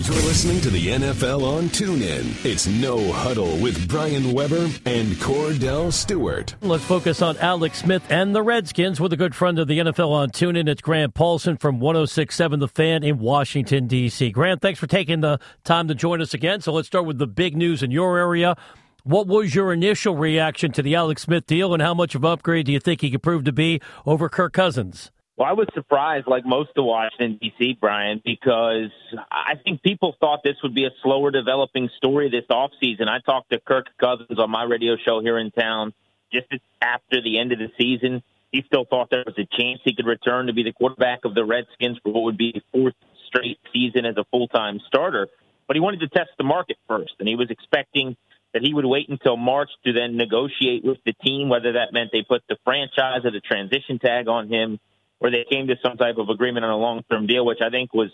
You're listening to the NFL on TuneIn. It's No Huddle with Brian Weber and Kordell Stewart. Let's focus on Alex Smith and the Redskins with a good friend of the NFL on TuneIn. It's Grant Paulsen from 1067 The Fan in Washington, D.C. Grant, thanks for taking the time to join us again. So let's start with the big news in your area. What was your initial reaction to the Alex Smith deal, and how much of an upgrade do you think he could prove to be over Kirk Cousins? Well, I was surprised, like most of Washington, D.C., Brian, because I think people thought this would be a slower developing story this offseason. I talked to Kirk Cousins on my radio show here in town just after the end of the season. He still thought there was a chance he could return to be the quarterback of the Redskins for what would be a fourth straight season as a full time starter. But he wanted to test the market first, and he was expecting that he would wait until March to then negotiate with the team, whether that meant they put the franchise or the transition tag on him where they came to some type of agreement on a long term deal, which I think was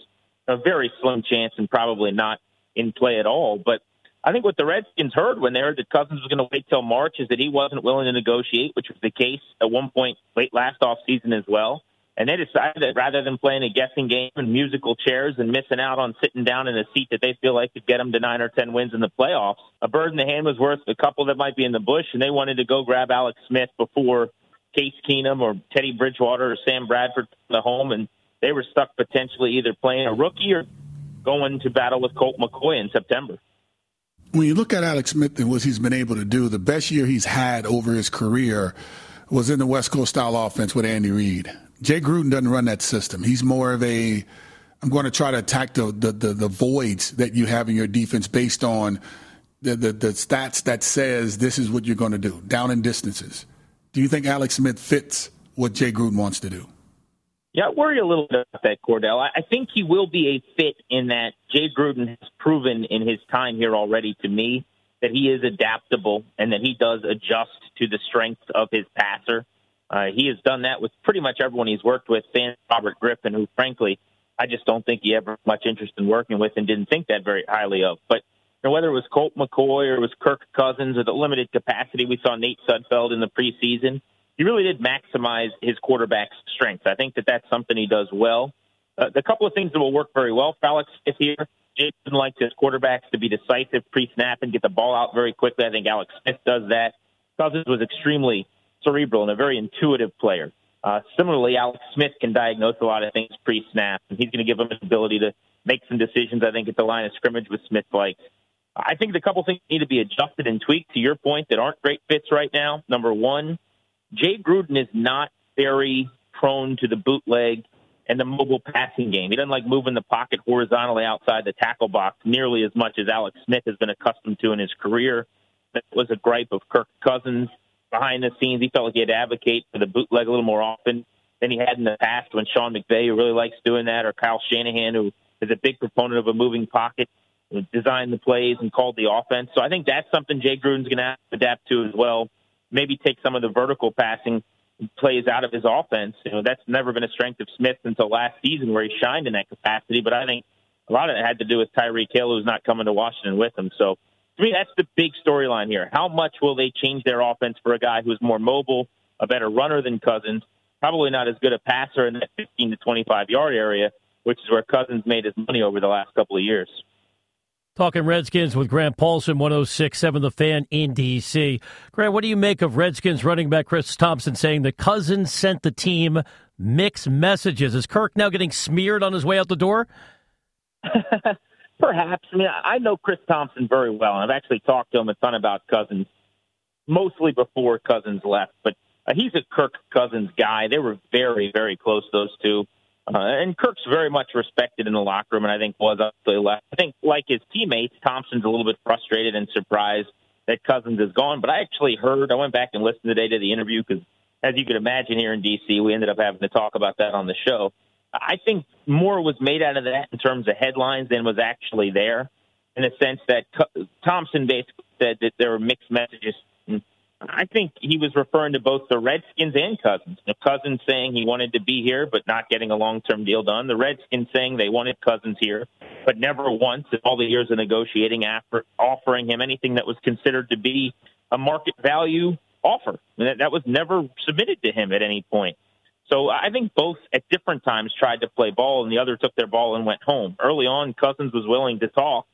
a very slim chance and probably not in play at all. But I think what the Redskins heard when they heard that Cousins was going to wait till March is that he wasn't willing to negotiate, which was the case at one point late last off season as well. And they decided that rather than playing a guessing game and musical chairs and missing out on sitting down in a seat that they feel like could get them to nine or ten wins in the playoffs, a bird in the hand was worth a couple that might be in the bush, and they wanted to go grab Alex Smith before Case Keenum or Teddy Bridgewater or Sam Bradford from the home, and they were stuck potentially either playing a rookie or going to battle with Colt McCoy in September. When you look at Alex Smith and what he's been able to do, the best year he's had over his career was in the West Coast style offense with Andy Reid. Jay Gruden doesn't run that system. He's more of a I'm going to try to attack the the, the, the voids that you have in your defense based on the, the, the stats that says this is what you're going to do, down in distances. Do you think Alex Smith fits what Jay Gruden wants to do? Yeah, I worry a little bit about that, Kordell. I think he will be a fit in that Jay Gruden has proven in his time here already to me that he is adaptable and that he does adjust to the strengths of his passer. Uh, he has done that with pretty much everyone he's worked with, Fan Robert Griffin, who frankly I just don't think he ever much interest in working with and didn't think that very highly of. But know, whether it was Colt McCoy or it was Kirk Cousins or the limited capacity we saw Nate Sudfeld in the preseason, he really did maximize his quarterback's strengths. I think that that's something he does well. Uh, couple of things that will work very well for Alex Smith here, Jason likes his quarterbacks to be decisive pre-snap and get the ball out very quickly. I think Alex Smith does that. Cousins was extremely cerebral and a very intuitive player. Uh, similarly, Alex Smith can diagnose a lot of things pre-snap, and he's going to give him an ability to make some decisions. I think at the line of scrimmage with Smith like I think the couple things need to be adjusted and tweaked to your point that aren't great fits right now. Number one, Jay Gruden is not very prone to the bootleg and the mobile passing game. He doesn't like moving the pocket horizontally outside the tackle box nearly as much as Alex Smith has been accustomed to in his career. That was a gripe of Kirk Cousins behind the scenes. He felt like he had to advocate for the bootleg a little more often than he had in the past when Sean McVay, who really likes doing that, or Kyle Shanahan, who is a big proponent of a moving pocket designed the plays and called the offense. So I think that's something Jay Gruden's going to have to adapt to as well. Maybe take some of the vertical passing plays out of his offense. You know, that's never been a strength of Smith until last season where he shined in that capacity. But I think a lot of it had to do with Tyreek Hill, who's not coming to Washington with him. So to me, that's the big storyline here. How much will they change their offense for a guy who's more mobile, a better runner than Cousins, probably not as good a passer in that 15 to 25 yard area, which is where Cousins made his money over the last couple of years. Talking Redskins with Grant Paulsen, 1067 The Fan in D.C. Grant, what do you make of Redskins running back Chris Thompson saying the Cousins sent the team mixed messages? Is Kirk now getting smeared on his way out the door? Perhaps. I mean, I know Chris Thompson very well, and I've actually talked to him a ton about Cousins, mostly before Cousins left. But uh, he's a Kirk Cousins guy. They were very, very close, those two. Uh, and Kirk's very much respected in the locker room, and I think was up to left. I think, like his teammates, Thompson's a little bit frustrated and surprised that Cousins is gone. But I actually heard, I went back and listened today to the interview because, as you could imagine, here in D.C., we ended up having to talk about that on the show. I think more was made out of that in terms of headlines than was actually there, in the sense that Thompson basically said that there were mixed messages I think he was referring to both the Redskins and Cousins. The Cousins saying he wanted to be here but not getting a long term deal done. The Redskins saying they wanted Cousins here, but never once in all the years of negotiating after offering him anything that was considered to be a market value offer. That, that was never submitted to him at any point. So I think both at different times tried to play ball, and the other took their ball and went home. Early on, Cousins was willing to talk,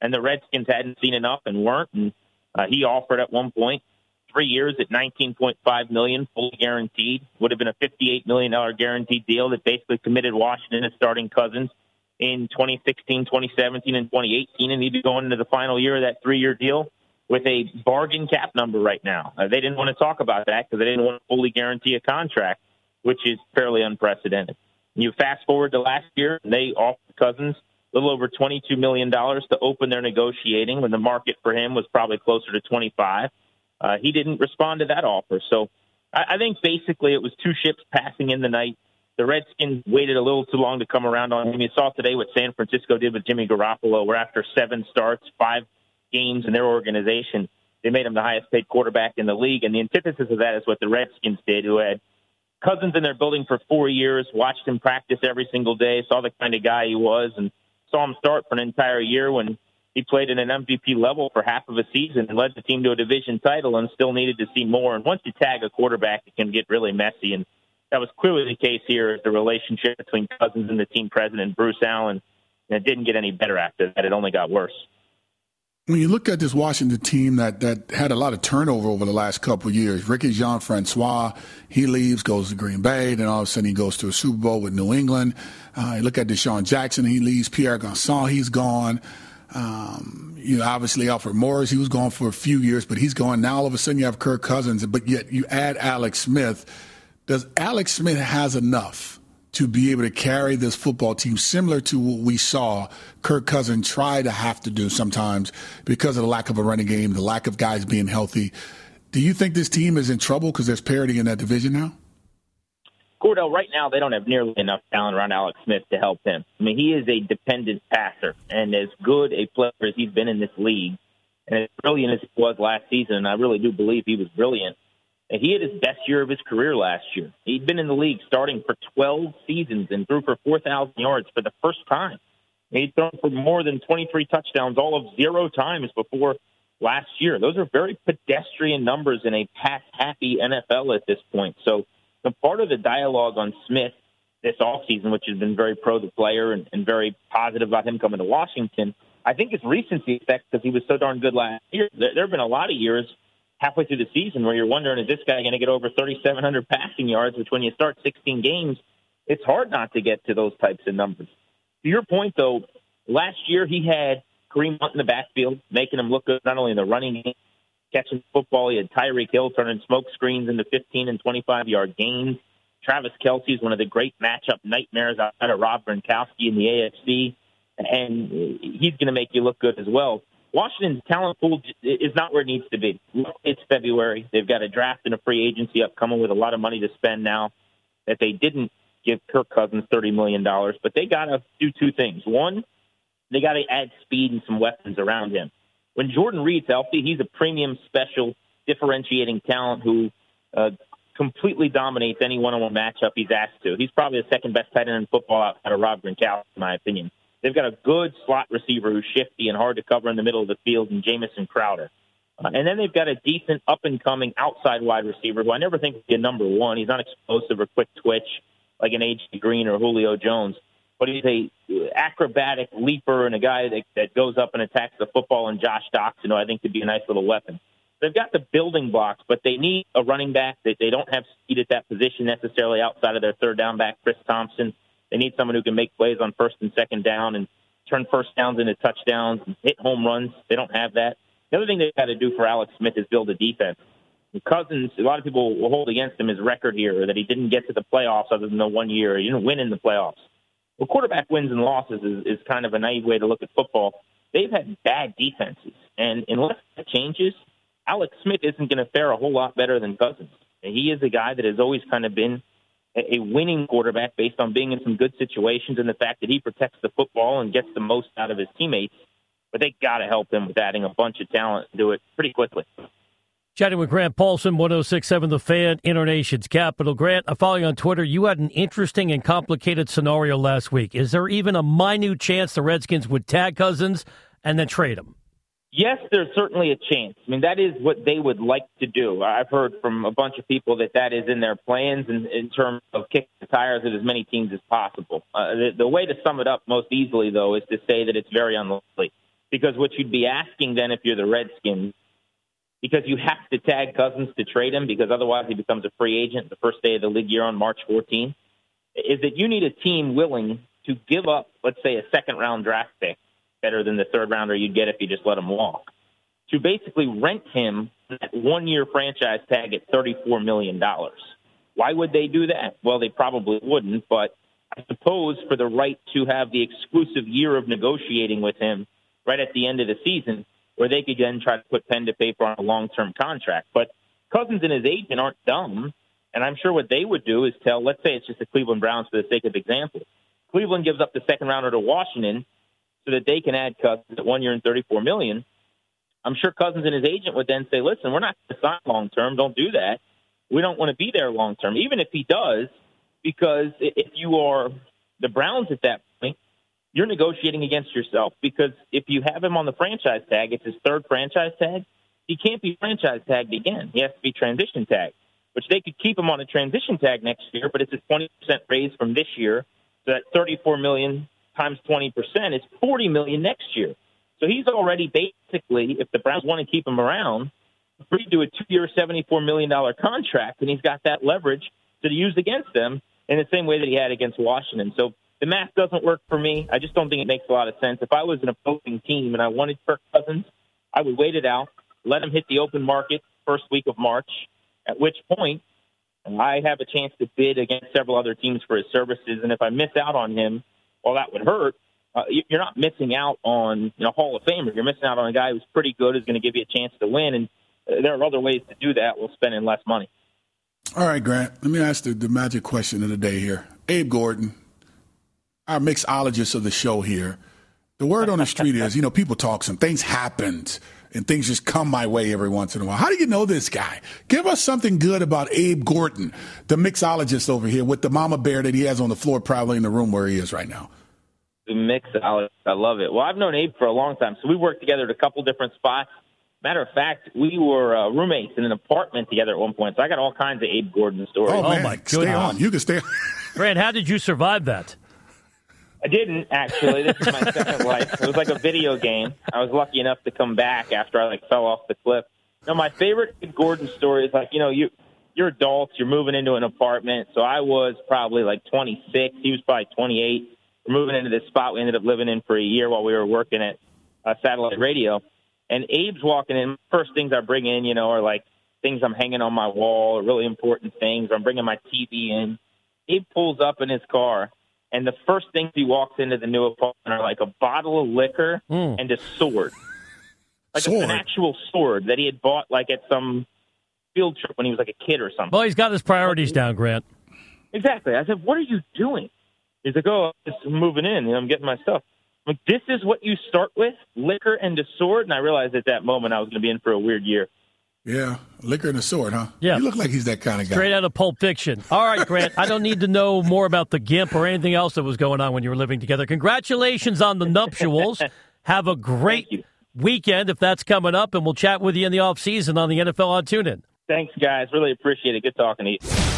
and the Redskins hadn't seen enough and weren't. And uh, he offered at one point three years at 19.5 million, fully guaranteed. Would have been a 58 million dollar guaranteed deal that basically committed Washington to starting Cousins in 2016, 2017, and 2018, and he'd be going into the final year of that three year deal with a bargain cap number right now. Uh, they didn't want to talk about that because they didn't want to fully guarantee a contract, which is fairly unprecedented. You fast forward to last year, and they offered Cousins a little over $22 million to open their negotiating when the market for him was probably closer to 25. Uh, he didn't respond to that offer. So I, I think basically it was two ships passing in the night. The Redskins waited a little too long to come around on him. You saw today what San Francisco did with Jimmy Garoppolo, where after seven starts, five games in their organization, they made him the highest paid quarterback in the league. And the antithesis of that is what the Redskins did, who had Cousins in their building for four years, watched him practice every single day, saw the kind of guy he was, and saw him start for an entire year when he played at an MVP level for half of a season and led the team to a division title and still needed to see more. And once you tag a quarterback, it can get really messy. And that was clearly the case here the relationship between Cousins and the team president, Bruce Allen. And it didn't get any better after that. It only got worse. When you look at this Washington team that, that had a lot of turnover over the last couple of years, Ricky Jean Francois, he leaves, goes to Green Bay, then all of a sudden he goes to a Super Bowl with New England. Uh, you look at DeSean Jackson, he leaves. Pierre Garcon, he's gone. Um, you know, obviously Alfred Morris, he was gone for a few years, but he's gone. Now all of a sudden you have Kirk Cousins, but yet you add Alex Smith. Does Alex Smith has enough to be able to carry this football team, similar to what we saw Kirk Cousins try to have to do sometimes because of the lack of a running game, the lack of guys being healthy. Do you think this team is in trouble because there's parity in that division now? Kordell, right now they don't have nearly enough talent around Alex Smith to help him. I mean, he is a dependent passer, and as good a player as he's been in this league, and as brilliant as he was last season, I really do believe he was brilliant And he had his best year of his career last year. He'd been in the league starting for 12 seasons and threw for 4,000 yards for the first time. He'd thrown for more than 23 touchdowns all of zero times before last year. Those are very pedestrian numbers in a pass happy NFL at this point. So, the part of the dialogue on Smith this offseason, which has been very pro the player and, and very positive about him coming to Washington, I think is recency effect because he was so darn good last year. There, there have been a lot of years halfway through the season where you're wondering, is this guy going to get over 3,700 passing yards? Which, when you start 16 games, it's hard not to get to those types of numbers. To your point, though, last year he had Kareem Hunt in the backfield, making him look good not only in the running game, catching football. He had Tyreek Hill turning smoke screens into 15 and 25 yard gains. Travis Kelce is one of the great matchup nightmares outside of Rob Gronkowski in the AFC, and he's going to make you look good as well. Washington's talent pool is not where it needs to be. It's February. They've got a draft and a free agency upcoming with a lot of money to spend now that they didn't give Kirk Cousins $30 million. But they got to do two things. One, they got to add speed and some weapons around him. When Jordan Reed's healthy, he's a premium special differentiating talent who uh, completely dominates any one-on-one matchup he's asked to. He's probably the second best tight end in football outside of Rob Gronkowski, in my opinion. They've got a good slot receiver who's shifty and hard to cover in the middle of the field, and Jamison Crowder. Uh, and then they've got a decent up and coming outside wide receiver who I never think would be a number one. He's not explosive or quick twitch like an AJ Green or Julio Jones, but he's a acrobatic leaper and a guy that, that goes up and attacks the football. And Josh Doctson, who I think could be a nice little weapon. They've got the building blocks, but they need a running back. They, they don't have speed at that position necessarily outside of their third down back, Chris Thompson. They need someone who can make plays on first and second down and turn first downs into touchdowns and hit home runs. They don't have that. The other thing they've got to do for Alex Smith is build a defense. Cousins, a lot of people will hold against him his record here that he didn't get to the playoffs other than the one year. He didn't win in the playoffs. Well, quarterback wins and losses is, is kind of a naive way to look at football. They've had bad defenses, and unless that changes, Alex Smith isn't going to fare a whole lot better than Cousins. And he is a guy that has always kind of been a winning quarterback based on being in some good situations and the fact that he protects the football and gets the most out of his teammates. But they got to help him with adding a bunch of talent and do it pretty quickly. Chatting with Grant Paulsen, 1067 The Fan, Internation's capital. Grant, I follow you on Twitter. You had an interesting and complicated scenario last week. Is there even a minute chance the Redskins would tag Cousins and then trade him? Yes, there's certainly a chance. I mean, that is what they would like to do. I've heard from a bunch of people that that is in their plans in, in terms of kicking the tires of as many teams as possible. Uh, the, the way to sum it up most easily, though, is to say that it's very unlikely. Because what you'd be asking then if you're the Redskins, because you have to tag Cousins to trade him, because otherwise he becomes a free agent the first day of the league year on March 14th, is that you need a team willing to give up, let's say, a second round draft pick, better than the third rounder you'd get if you just let him walk, to basically rent him that one year franchise tag at $34 million. Why would they do that? Well, they probably wouldn't, but I suppose for the right to have the exclusive year of negotiating with him right at the end of the season, where they could then try to put pen to paper on a long term contract. But Cousins and his agent aren't dumb. And I'm sure what they would do is tell, let's say it's just the Cleveland Browns for the sake of example. Cleveland gives up the second rounder to Washington so that they can add Cousins at one year and 34 million. I'm sure Cousins and his agent would then say, listen, we're not going to sign long term. Don't do that. We don't want to be there long term, even if he does, because if you are the Browns at that you're negotiating against yourself because if you have him on the franchise tag, it's his third franchise tag. He can't be franchise tagged again. He has to be transition tagged, which they could keep him on a transition tag next year, but it's a 20% raise from this year. So that 34 million times 20% is 40 million next year. So he's already basically, if the Browns want to keep him around, free to a two-year, $74 million contract, and he's got that leverage to use against them in the same way that he had against Washington. So the math doesn't work for me. I just don't think it makes a lot of sense. If I was an opposing team and I wanted Kirk Cousins, I would wait it out, let him hit the open market first week of March, at which point I have a chance to bid against several other teams for his services. And if I miss out on him, well, that would hurt. Uh, you're not missing out on you know Hall of Famer. You're missing out on a guy who's pretty good, who's going to give you a chance to win. And uh, there are other ways to do that while spending less money. All right, Grant. Let me ask the, the magic question of the day here. Abe Gordon, our mixologist of the show here. The word on the street is, you know, people talk some things happened and things just come my way every once in a while. How do you know this guy? Give us something good about Abe Gordon, the mixologist over here with the mama bear that he has on the floor, probably in the room where he is right now. The mixologist, I love it. Well, I've known Abe for a long time, so we worked together at a couple different spots. Matter of fact, we were uh, roommates in an apartment together at one point, so I got all kinds of Abe Gordon stories. Oh, man. oh my goodness. Stay on. You can stay on. Grant, how did you survive that? I didn't actually. This is my second life. It was like a video game. I was lucky enough to come back after I like fell off the cliff. Now, my favorite Gordon story is like you know you you're adults, you're moving into an apartment. So I was probably like 26. He was probably 28. We're moving into this spot we ended up living in for a year while we were working at uh, satellite radio. And Abe's walking in. First things I bring in, you know, are like things I'm hanging on my wall, really important things. I'm bringing my TV in. Abe pulls up in his car and the first things he walks into the new apartment are like a bottle of liquor mm. and a sword, like sword. an actual sword that he had bought like at some field trip when he was like a kid or something. Well, he's got his priorities down, Grant. Exactly. I said, "What are you doing?" He's like, "Oh, I'm just moving in. You know, I'm getting my stuff." I'm like, "This is what you start with: liquor and a sword." And I realized at that moment I was going to be in for a weird year. Yeah, liquor and a sword, huh? Yeah. You look like he's that kind of guy. Straight out of Pulp Fiction. All right, Grant, I don't need to know more about the GIMP or anything else that was going on when you were living together. Congratulations on the nuptials. Have a great weekend if that's coming up, and we'll chat with you in the off season on the NFL on TuneIn. Thanks, guys. Really appreciate it. Good talking to you.